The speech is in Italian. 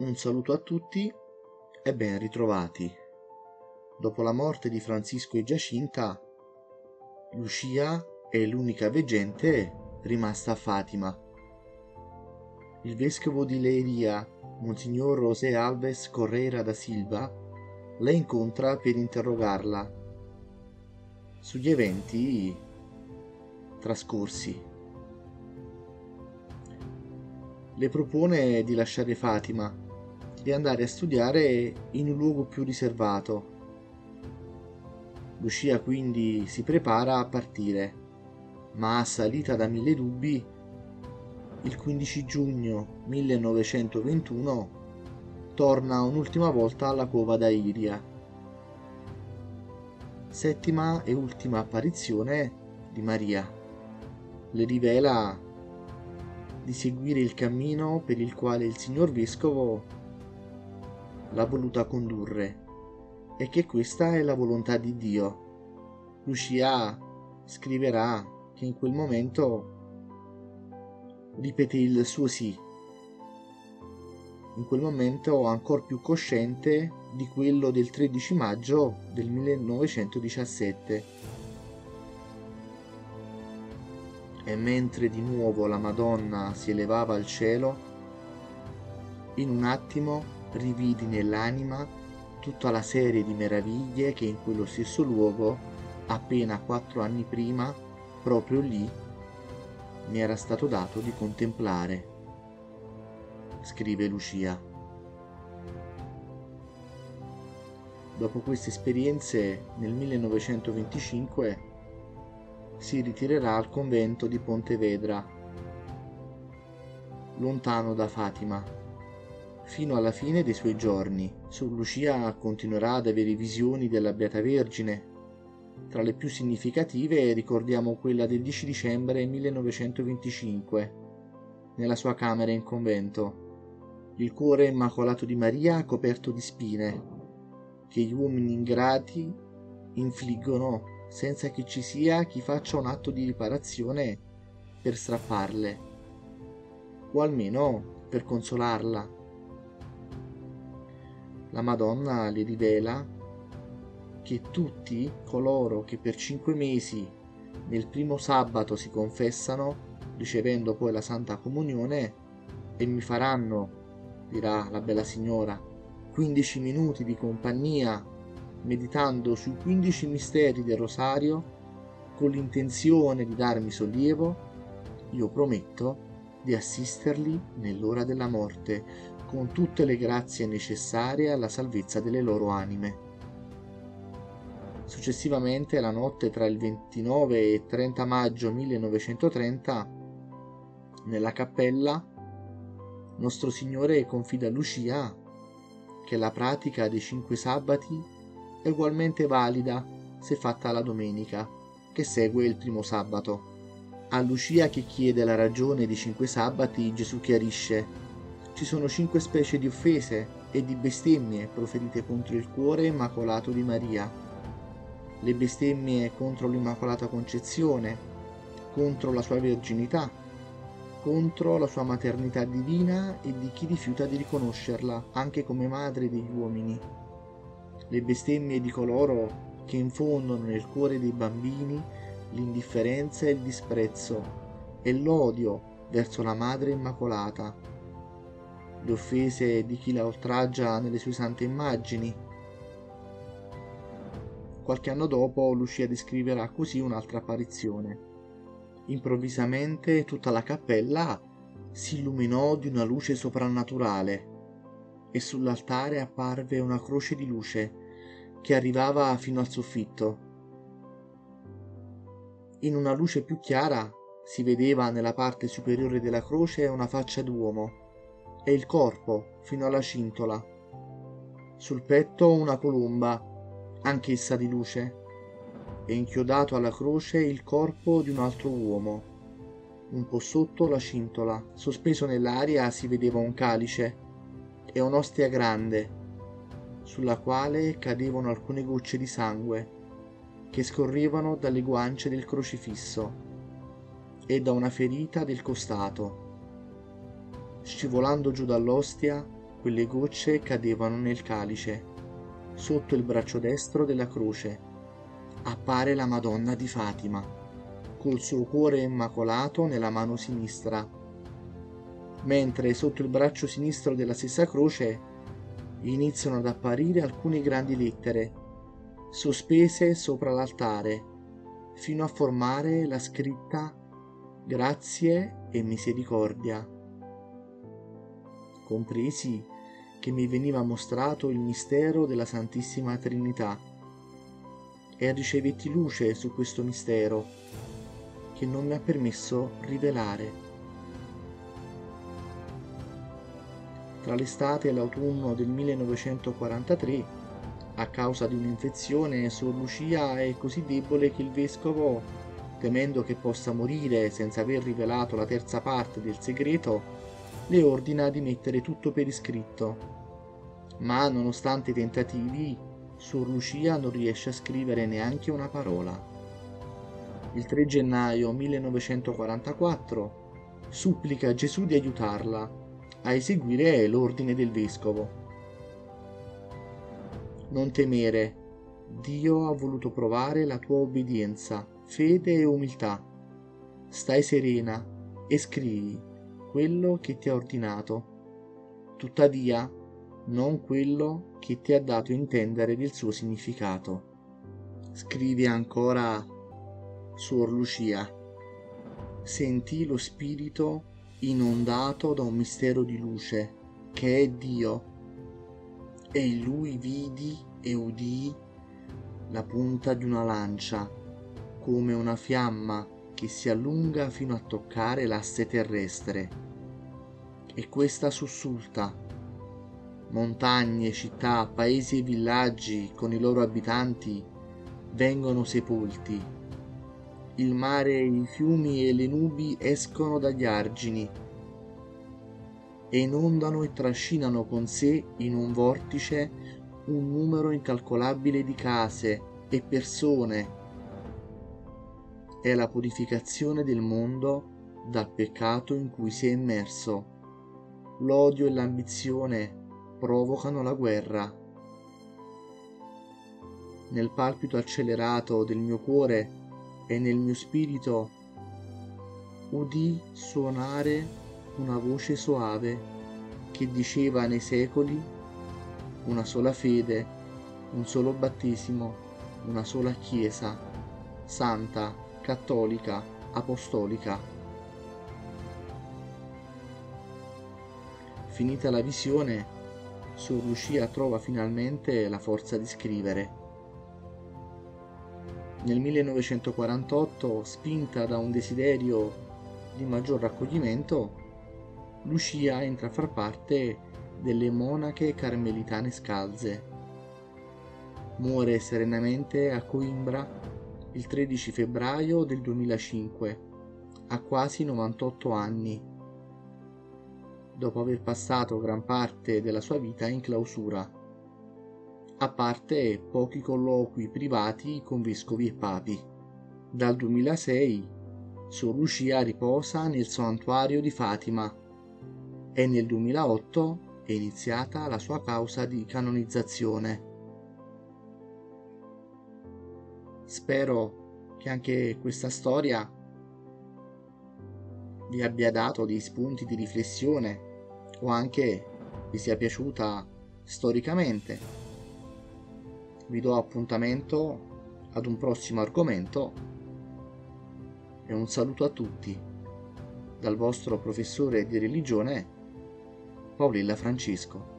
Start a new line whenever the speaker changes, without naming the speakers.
Un saluto a tutti e ben ritrovati. Dopo la morte di Francisco e Giacinta, Lucia è l'unica veggente rimasta a Fatima. Il vescovo di Leiria, Monsignor José Alves Correira da Silva, la incontra per interrogarla sugli eventi trascorsi. Le propone di lasciare Fatima e andare a studiare in un luogo più riservato. Lucia quindi si prepara a partire, ma assalita da mille dubbi, il 15 giugno 1921 torna un'ultima volta alla cova da Iria. Settima e ultima apparizione di Maria. Le rivela di seguire il cammino per il quale il signor vescovo l'ha voluta condurre e che questa è la volontà di Dio. Lucia scriverà che in quel momento ripete il suo sì. In quel momento ancora più cosciente di quello del 13 maggio del 1917. E mentre di nuovo la Madonna si elevava al cielo, in un attimo rividi nell'anima tutta la serie di meraviglie che in quello stesso luogo, appena quattro anni prima, proprio lì, mi era stato dato di contemplare. Scrive Lucia. Dopo queste esperienze, nel 1925 si ritirerà al convento di Pontevedra, lontano da Fatima fino alla fine dei suoi giorni. Su Lucia continuerà ad avere visioni della Beata Vergine. Tra le più significative ricordiamo quella del 10 dicembre 1925, nella sua camera in convento. Il cuore immacolato di Maria coperto di spine, che gli uomini ingrati infliggono senza che ci sia chi faccia un atto di riparazione per strapparle, o almeno per consolarla la Madonna le rivela che tutti coloro che per cinque mesi nel primo sabato si confessano, ricevendo poi la Santa Comunione, e mi faranno, dirà la bella signora, 15 minuti di compagnia meditando sui 15 misteri del rosario con l'intenzione di darmi sollievo, io prometto di assisterli nell'ora della morte con tutte le grazie necessarie alla salvezza delle loro anime. Successivamente, la notte tra il 29 e 30 maggio 1930, nella cappella, Nostro Signore confida a Lucia che la pratica dei cinque sabati è ugualmente valida se fatta la domenica, che segue il primo sabato. A Lucia che chiede la ragione dei cinque sabati, Gesù chiarisce ci sono cinque specie di offese e di bestemmie proferite contro il cuore immacolato di Maria. Le bestemmie contro l'Immacolata Concezione, contro la sua verginità, contro la sua maternità divina e di chi rifiuta di riconoscerla anche come madre degli uomini. Le bestemmie di coloro che infondono nel cuore dei bambini l'indifferenza e il disprezzo e l'odio verso la Madre Immacolata le offese di chi la oltraggia nelle sue sante immagini. Qualche anno dopo Lucia descriverà così un'altra apparizione. Improvvisamente tutta la cappella si illuminò di una luce soprannaturale e sull'altare apparve una croce di luce che arrivava fino al soffitto. In una luce più chiara si vedeva nella parte superiore della croce una faccia d'uomo e il corpo fino alla cintola. Sul petto una colomba, anch'essa di luce, e inchiodato alla croce il corpo di un altro uomo. Un po' sotto la cintola, sospeso nell'aria, si vedeva un calice e un'ostia grande, sulla quale cadevano alcune gocce di sangue che scorrevano dalle guance del crocifisso e da una ferita del costato. Scivolando giù dall'ostia, quelle gocce cadevano nel calice. Sotto il braccio destro della croce appare la Madonna di Fatima, col suo cuore immacolato nella mano sinistra, mentre sotto il braccio sinistro della stessa croce iniziano ad apparire alcune grandi lettere, sospese sopra l'altare, fino a formare la scritta Grazie e misericordia. Compresi che mi veniva mostrato il mistero della Santissima Trinità e ricevetti luce su questo mistero che non mi ha permesso rivelare. Tra l'estate e l'autunno del 1943, a causa di un'infezione, Sor Lucia è così debole che il vescovo, temendo che possa morire senza aver rivelato la terza parte del segreto, le ordina di mettere tutto per iscritto. Ma nonostante i tentativi, Sor Lucia non riesce a scrivere neanche una parola. Il 3 gennaio 1944 supplica Gesù di aiutarla a eseguire l'ordine del vescovo. Non temere, Dio ha voluto provare la tua obbedienza, fede e umiltà. Stai serena e scrivi quello che ti ha ordinato, tuttavia non quello che ti ha dato intendere del suo significato. Scrivi ancora Suor Lucia. Sentì lo spirito inondato da un mistero di luce, che è Dio, e in lui vidi e udii la punta di una lancia, come una fiamma che si allunga fino a toccare l'asse terrestre. E questa sussulta. Montagne, città, paesi e villaggi con i loro abitanti vengono sepolti il mare, i fiumi e le nubi escono dagli argini e inondano e trascinano con sé in un vortice un numero incalcolabile di case e persone. È la purificazione del mondo dal peccato in cui si è immerso. L'odio e l'ambizione provocano la guerra. Nel palpito accelerato del mio cuore e nel mio spirito udì suonare una voce soave che diceva nei secoli una sola fede, un solo battesimo, una sola Chiesa, santa, cattolica, apostolica. Finita la visione, Sor Lucia trova finalmente la forza di scrivere. Nel 1948, spinta da un desiderio di maggior raccoglimento, Lucia entra a far parte delle monache carmelitane scalze. Muore serenamente a Coimbra il 13 febbraio del 2005, a quasi 98 anni, dopo aver passato gran parte della sua vita in clausura a parte pochi colloqui privati con vescovi e papi. Dal 2006 Sor Lucia riposa nel santuario di Fatima e nel 2008 è iniziata la sua causa di canonizzazione. Spero che anche questa storia vi abbia dato dei spunti di riflessione o anche vi sia piaciuta storicamente vi do appuntamento ad un prossimo argomento e un saluto a tutti dal vostro professore di religione Paolilla Francesco.